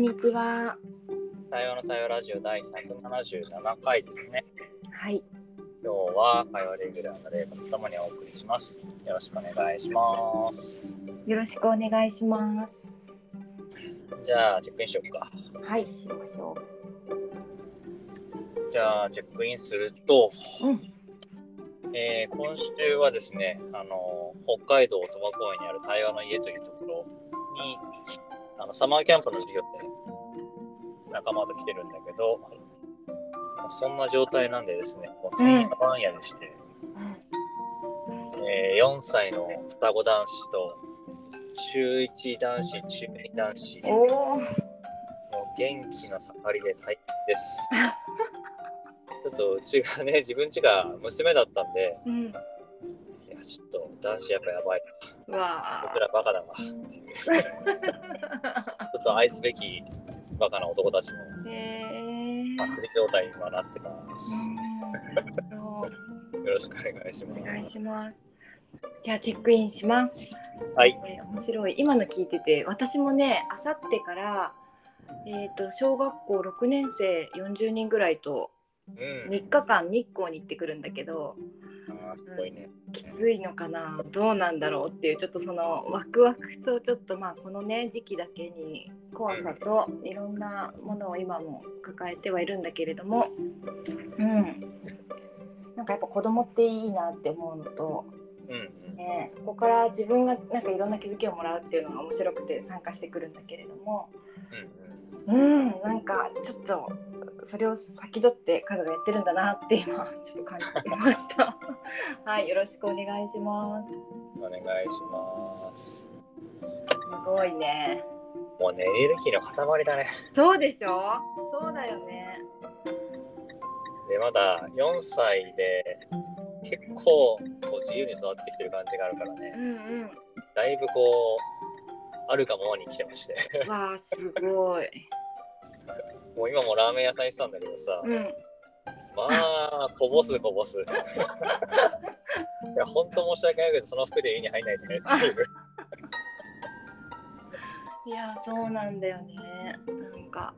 んにちは。対話の対話ラジオ第177回ですね。はい。今日は会話レギュラーのレイとともにお送りします。よろしくお願いします。よろしくお願いします。じゃあ、チェックインしようか。はい、しましょじゃあ、チェックインすると、う。うん。えー今週はですね、あの北海道そば公園にある対話の家というところに、あのサマーキャンプの授業で仲間と来てるんだけど、そんな状態なんでですね、もうてんやわんやでして、えー4歳の双子男子と中1男子、中2男子、もう。元気の盛りで大変です。ちょっとうちがね、自分家が娘だったんで、うん。いや、ちょっと男子やっぱやばい。うわ僕らバカだわ。っていうちょっと愛すべきバカな男たちの。祭り状態にはなってます。うん。よろしくお願いします。お願いします。じゃあチェックインします。はい。えー面白い。今の聞いてて、私もね、あさってから。えっ、と、小学校6年生40人ぐらいとうん。3日間日光に行ってくるんだけど。あーすごいね。きついのかな？どうなんだろうっていうちょっとそのワクワクとちょっとまあこのね時期だけに怖さといろんなものを今も抱えてはいるんだけれどもうんなんかやっぱ子供っていいなって思うのと、うんうん。ね、そこから自分がなんかいろんな気づきをもらうっていうのが面白くて参加してくるんだけれどもうんうん。うんなんかちょっとそれを先取ってカズがやってるんだなって今ちょっと感じてました。はいよろしくお願いします。お願いします。すごいね。もうね、エネルギーの塊だね。そうでしょ？そうだよね。で、まだ4歳で、結構こう自由に育ってきてる感じがあるからね。う、んだいぶこう、あるがままに来てまして。うんわあすごい もう今もラーメン屋さん行ってたんだけどさ、うん。まあ、こぼすこぼす。いや、ほんと申し訳ないけど、その服で家に入んないでねっていう。いやそうなんだよね。なんか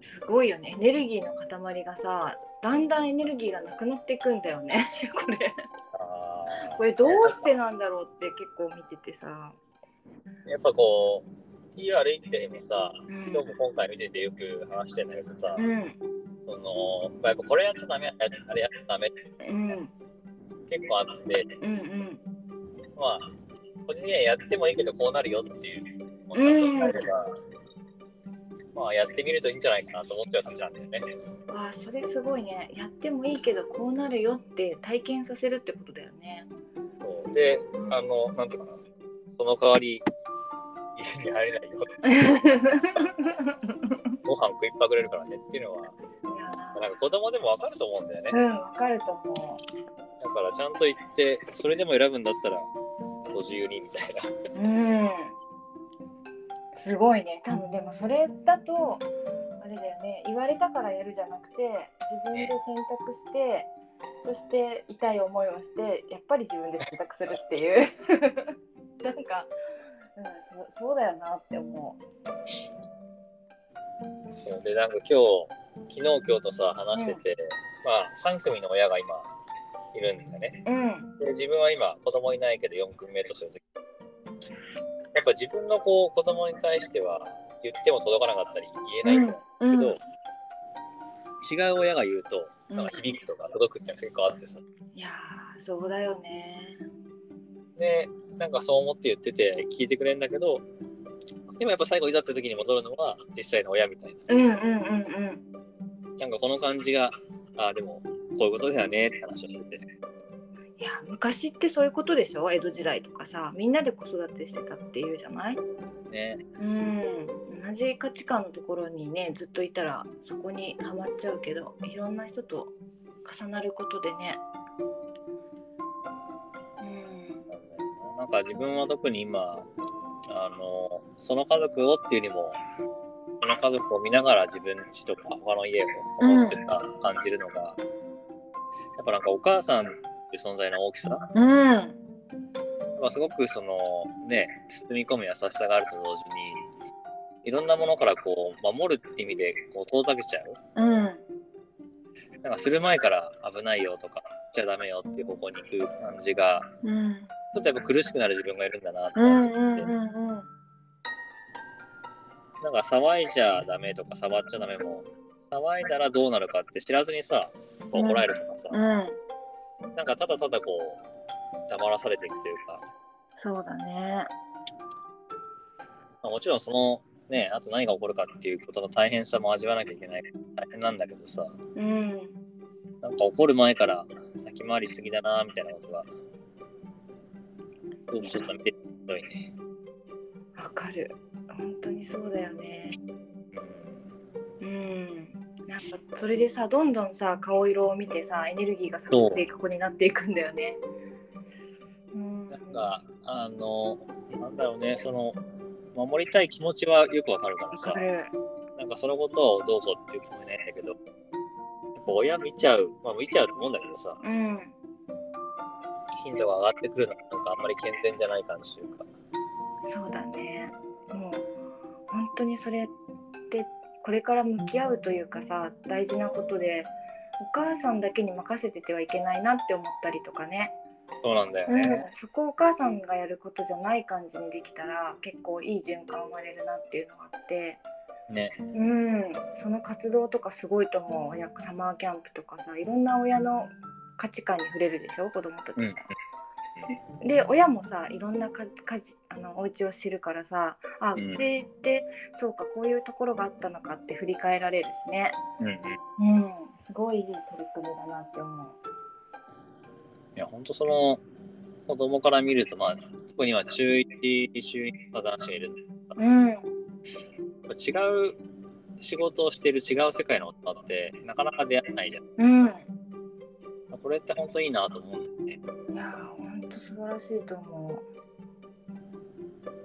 すごいよね。エネルギーの塊がさだんだんエネルギーがなくなっていくんだよね。これ。あこれどうしてなんだろうって結構見ててさ、ーやっぱこう、家歩いてもさ、うん。今日も今回見ててよく話してんだけどさ、うん。その、まあ、やっぱこれやっちゃダメ、あれやっちゃダメってうん。結構あって、うんうん。まあ、個人的にはやってもいいけど、こうなるよっていうものだと伝えれば、まあ、やってみるといいんじゃないかなと思ってる感じなんだよね。わあそれすごいね。やってもいいけどこうなるよって体験させるってことだよね。そう。で、あの、なんていうかな、その代わり、家に入れないよ、ご飯食いっぱぐれるからねっていうのは、なんか子供でもわかると思うんだよね。ーうんわかると思う。だからちゃんと言って、それでも選ぶんだったら、ご自由にみたいな。うん。すごいね。多分でもそれだとあれだよね。言われたからやるじゃなくて自分で選択してそして痛い思いをしてやっぱり自分で選択するっていう。なんか、うん、そそうだよなって思そうで、なんか今日、昨日今日とさ、話してて、まあ、3組の親が今、いるんだよね。ううん。で、自分は今、子供いないけど4組目とするとき、やっぱ自分のこう子供に対しては、言っても届かなかったり、言えないとうん思うけど、違う親が言うと、うん。なんか響くとか届くってのが結構あってさ。いやーそうだよね。で、なんかそう思って言ってて聞いてくれるんだけど、でもやっぱ最後いざって時に戻るのは実際の親みたいな。うんうんうんうんなんかこの感じが、ああ、でもこういうことだよねって話をしてて。いや昔ってそういうことでしょ？江戸時代とかさみんなで子育てしてたっていうじゃない？ね。うん同じ価値観のところにねずっといたらそこにはまっちゃうけどいろんな人と重なることでねなんか自分は特に今、あの、その家族をっていうよりも、その家族を見ながら自分家とか他の家を思ってた、感じるのが、やっぱなんかお母さんっていう存在の大きさ、うん。まあ、すごくそのね包み込む優しさがあると同時にいろんなものからこう守るって意味でこう遠ざけちゃう。うん。なんかする前から危ないよとか、しちゃダメよっていう方向に行く感じが、うん。ちょっとやっぱ苦しくなる自分がいるんだなってうん感じて、うんうんうん。なんか騒いじゃダメとか触っちゃダメも、騒いだらどうなるかって知らずにさ、怒られるとかさ、うんなんかただただこう、黙らされていくというか、そうだね。まあ、もちろんその、ね、あと何が起こるかっていうことの大変さも味わわなきゃいけない。大変なんだけどさ、うん。なんか起こる前から先回りしすぎだなみたいなことが、そうちょっと見てるといね。わかる。本当にそうだよね。うん。なんかそれでさどんどんさ顔色を見てさエネルギーが下がっていく子になっていくんだよね。うん。なんか、あの、なんだろうね、その、守りたい気持ちはよくわかるからさ。なんかそのことをどうこうっていうつもりないんだけど、やっぱ親見ちゃう、まあ見ちゃうと思うんだけどさ、うん頻度が上がってくるのはなんかあんまり健全じゃない感じというか、そうだね。もう本当にそれってこれから向き合うというかさ大事なことでお母さんだけに任せててはいけないなって思ったりとかね、そうなんだようん。ね。、そこをお母さんがやることじゃない感じにできたら結構いい循環生まれるなっていうのがあって、ね。うん、その活動とかすごいと思う。親サマーキャンプとかさいろんな親の価値観に触れるでしょ？子供たちが。うん。で親もさいろんなかかじあのお家を知るからさあううんちって、そうかこういうところがあったのかって振り返られるしね、うんうん。うん、すごいいい取り組みだなって思う。いや、ほんとその、子供から見ると、まあ、特には中1、中2の男子がいるんで、うん、違う仕事をしている違う世界の大人って、なかなか出会えないじゃん。うん、これって本当いいなと思うんだよね。いやーほんと素晴らしいと思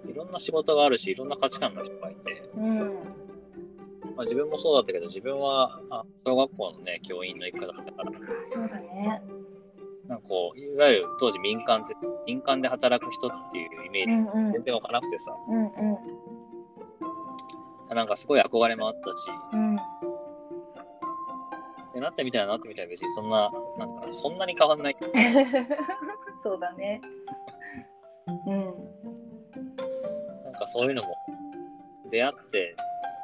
いろんな仕事があるし、いろんな価値観の人がいて、う。うん、まあ、自分もそうだったけど、自分はあ小学校のね、教員の一家だったから、そうだね。なんかこう、いわゆる当時民間って、民間で働く人っていうイメージ、全然わからなくてさ、うんうん。なんかすごい憧れもあったし、うんでなってみたらなってみたら別にそんな、なんかそんなに変わんない。そうだね。うんなんかそういうのも出会って、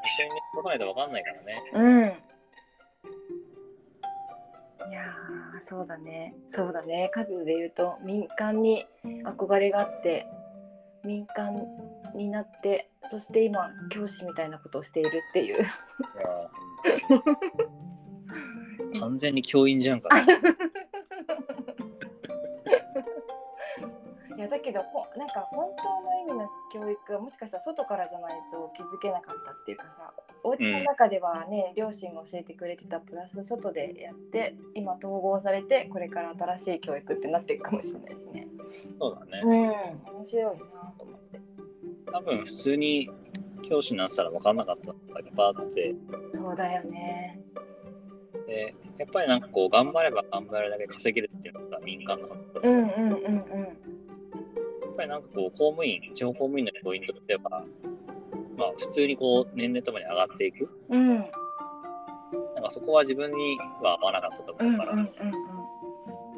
一緒にね、来ないとわかんないからね。うん。いやーそうだねそうだね数で言うと民間に憧れがあって民間になってそして今教師みたいなことをしているっていういや完全に教員じゃんか。いやだけどほなんか本当の意味の教育はもしかしたら外からじゃないと気づけなかったっていうかさお家の中ではね、両親が教えてくれてたプラス外でやって今統合されてこれから新しい教育ってなっていくかもしれないしね。そうだね。うん面白いなと思って。多分普通に教師になってたら分かんなかったのがいっぱいあって、そうだよね。でやっぱりなんかこう頑張れば頑張るだけ稼げるっていうのが民間の話でさ、うんうんやうんっぱりなんかこう公務員、地方公務員の教員としては、まあ普通にこう年齢ともに上がっていく。うんうんなんかそこは自分には合わなかったとうん思うから、うんうん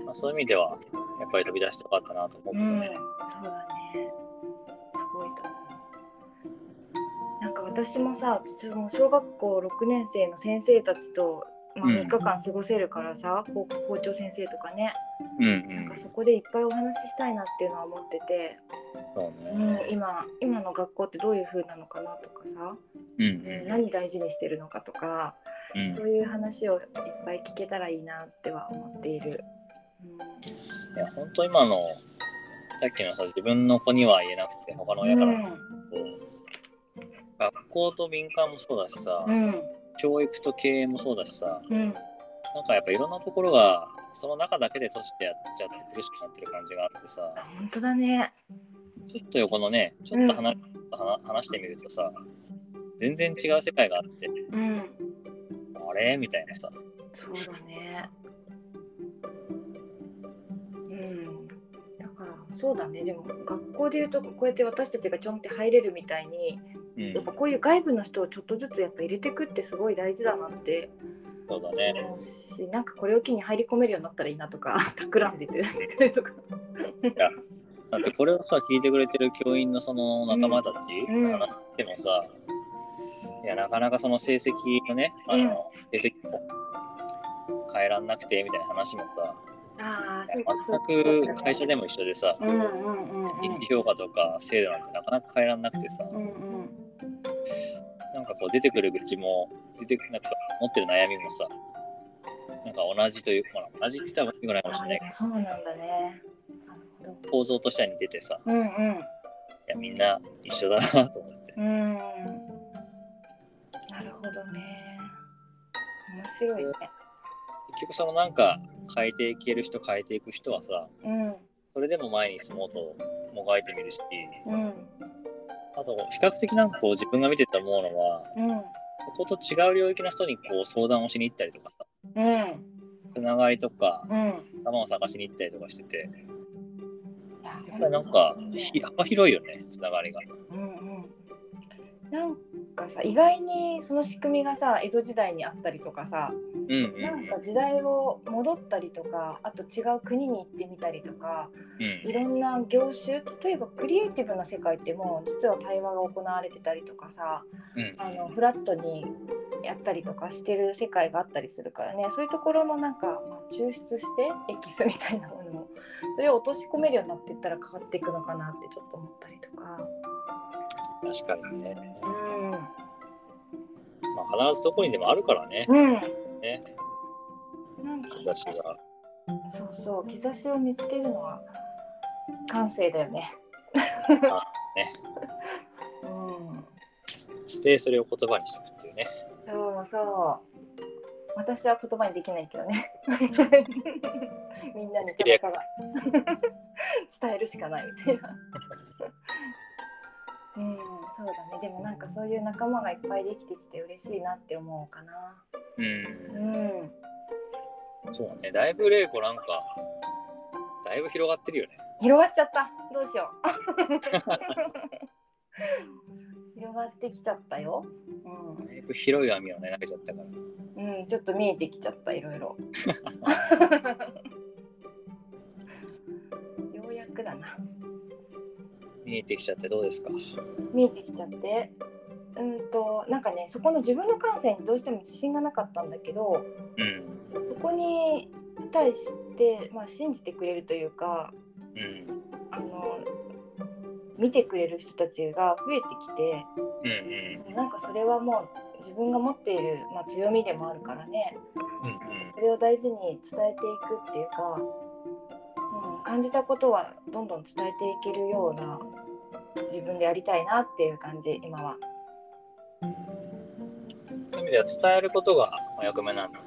まあ、そういう意味ではやっぱり飛び出してよかったなと思うけどうんうんね。そうだね。すごいと思う。なんか私もさ、小学校6年生の先生たちと、まあ、うん。3日間過ごせるからさ、校校長先生とかね、うんうん。なんか。そこでいっぱいお話ししたいなっていうのは思ってて、そううんね。、今今の学校ってどういう風なのかなとかさ、うんうん。何大事にしてるのかとか、うん。そういう話をいっぱい聞けたらいいなっては思っている。いや、本当今の、さっきのさ、自分の子には言えなくて、他のうん、親から。う学校と民間もそうだしさ、うん教育と経営もそうだしさ、うん。なんかやっぱいろんなところが、その中だけで閉じてやっちゃって苦しくなってる感じがあってさ、あ本当だね。ちょっと横のね、ちょっと話,、話話してみるとさ、全然違う世界があって、うん、あれ？みたいなさ、そうだね。うん、だからそうだね。でも学校でいうとこうやって私たちがちょんって入れるみたいにうん。やっぱこういう外部の人をちょっとずつやっぱ入れてくってすごい大事だなって。そうだね。しなんかこれを機に入り込めるようになったらいいなとか 企んでてとか。だってこれをさ、聞いてくれてる教員のその仲間たち、うん。話してもさ、いや、なかなかその成績のね、あの、成績も変えらんなくてみたいな話もさ、あ全く会社でも一緒でさ、うんうんうんうん。人気評価とか制度なんてなかなか変えらんなくてさ、うんうんなんかこう出てくる愚痴も、出てなんか持ってる悩みもさ、なんか同じというか、まあ、同じって言ったらいいかないかもしあれない。けでもそうなんだね。構造としては似ててさ、うんうん。いや、みんな一緒だなと思って。うん。なるほどね。面白いね。結局そのなんか変えていける人変えていく人はさうん。それでも前に進もうともがいてみるしうんあと比較的なんかこう自分が見てて思うのはうん。ここと違う領域の人にこう相談をしに行ったりとかさ。うん。つながりとかうん。頭を探しに行ったりとかしてて。ややっぱりなんかひ幅広いよねつながりが。うんうん。なんかさ意外にその仕組みがさ江戸時代にあったりとかさなんか時代を戻ったりとかあと違う国に行ってみたりとかうんいろんな業種例えばクリエイティブな世界ってもう実は対話が行われてたりとかさうんあのフラットにやったりとかしてる世界があったりするからねそういうところのなんか、まあ、抽出してエキスみたいなものをそれを落とし込めるようになっていったら変わっていくのかなってちょっと思ったりとか。確かにね。うんまあ、必ずどこにでもあるからね。うんね兆しが。そうそう兆しを見つけるのは感性だよね。ねうんでそれを言葉にしていくっていうね。そうそう。私は言葉にできないけどね。みんなにただただ伝えるしかないみたいな。うん、そうだね。でもなんかそういう仲間がいっぱいできてきて嬉しいなって思うかな。うんうん。そうね。だいぶ玲子なんかだいぶ広がってるよね。広がっちゃった。どうしよう。広がってきちゃったよ。だいぶ広い網をね投げちゃったから。うん。うん、ちょっと見えてきちゃった、いろいろ。ようやくだな。見えてきちゃってどうですか？見えてきちゃってうんとなんかねそこの自分の感性にどうしても自信がなかったんだけどうん。そこに対して、まあ、信じてくれるというかうん。あの見てくれる人たちが増えてきてうんうん。なんかそれはもう自分が持っている、まあ、強みでもあるからねうんうん。それを大事に伝えていくっていうか、うん、感じたことはどんどん伝えていけるような自分でやりたいなっていう感じ今は。そういう意味では伝えることがお役目なんで。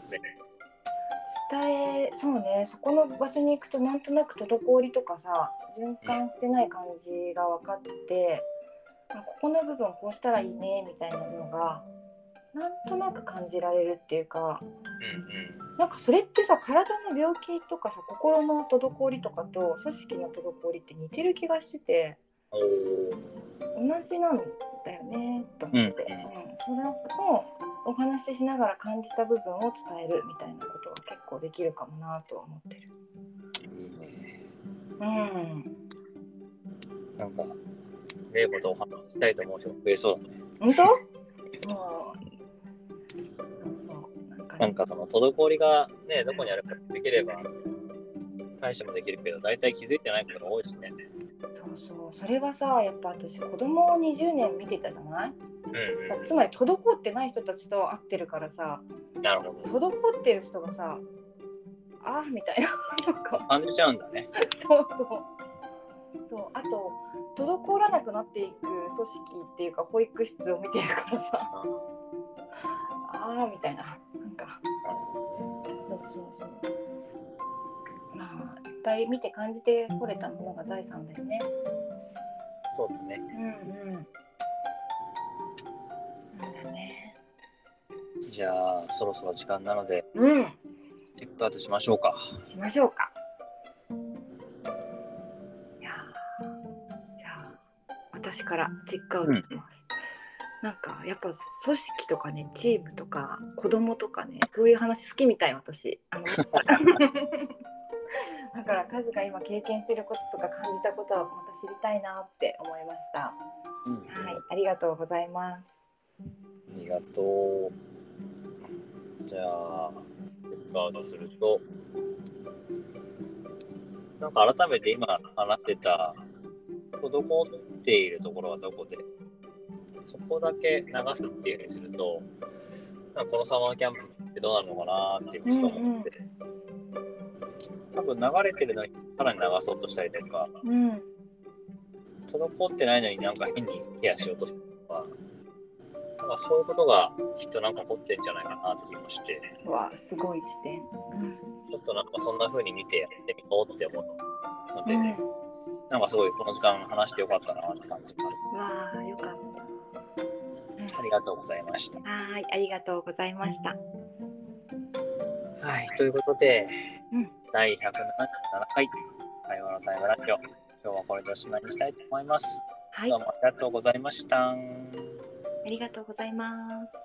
伝えそうねそこの場所に行くとなんとなく滞りとかさ循環してない感じが分かって、あここの部分こうしたらいいねみたいなのがなんとなく感じられるっていうかうんなんかそれってさ体の病気とかさ心の滞りとかと組織の滞りって似てる気がしてて。同じなんだよねと思って、うんうん。それをお話ししながら感じた部分を伝えるみたいなことは結構できるかもなとは思ってる。いいね。うん。なんか、玲子とお話ししたいと思う人が増えそうだね。本当？もうそうそう。なんかね。なんかその滞りがね、どこにあるかできれば対処もできるけど、大体気づいてないことが多いしね。そうそうそれはさやっぱ私子供を20年見てたじゃない？うんつまり滞ってない人たちと会ってるからさうん。なるほど。滞ってる人がさあーみたいななんか感じちゃうんだね。そうそうそうあと滞らなくなっていく組織っていうか保育室を見てるからさあーみたいななんかそうそうそう。っぱい見て感じてこれたものが財産だよね。そうだね。うんうん。ね。じゃあ、そろそろ時間なので、うん。チェックアウトしましょうか。しましょうか。いや私からチェックアウトします。なんかやっぱ組織とかねチームとか子供とかねそういう話好きみたい私あのだからカズが今経験してることとか感じたことはまた知りたいなって思いました。うん。はいありがとうございます。ありがとう。じゃあ、チェックアウトすると、なんか改めて今話してた、滞っているところはどこで、そこだけ流すっていうふうにすると、なんかこのサマーキャンプってどうなるのかなって今ちょっと思って、多分流れてるのにさらに流そうとしたりとか、うん。滞ってないのになんか変にケアしようとしたりとか、まあ、そういうことがきっとなんか起こってんじゃないかなって気もして、わすごい視点。ちょっとなんかそんな風に見てやってみようって思うので、うん、うん、なんかすごいこの時間話してよかったなって感じが。ある。わあよかった。ありがとうございました。はいありがとうございました。はい、ということで、うん第177回会話のタイムラジオ、今日はこれでおしまいにしたいと思います。はいどうもありがとうございました。ありがとうございます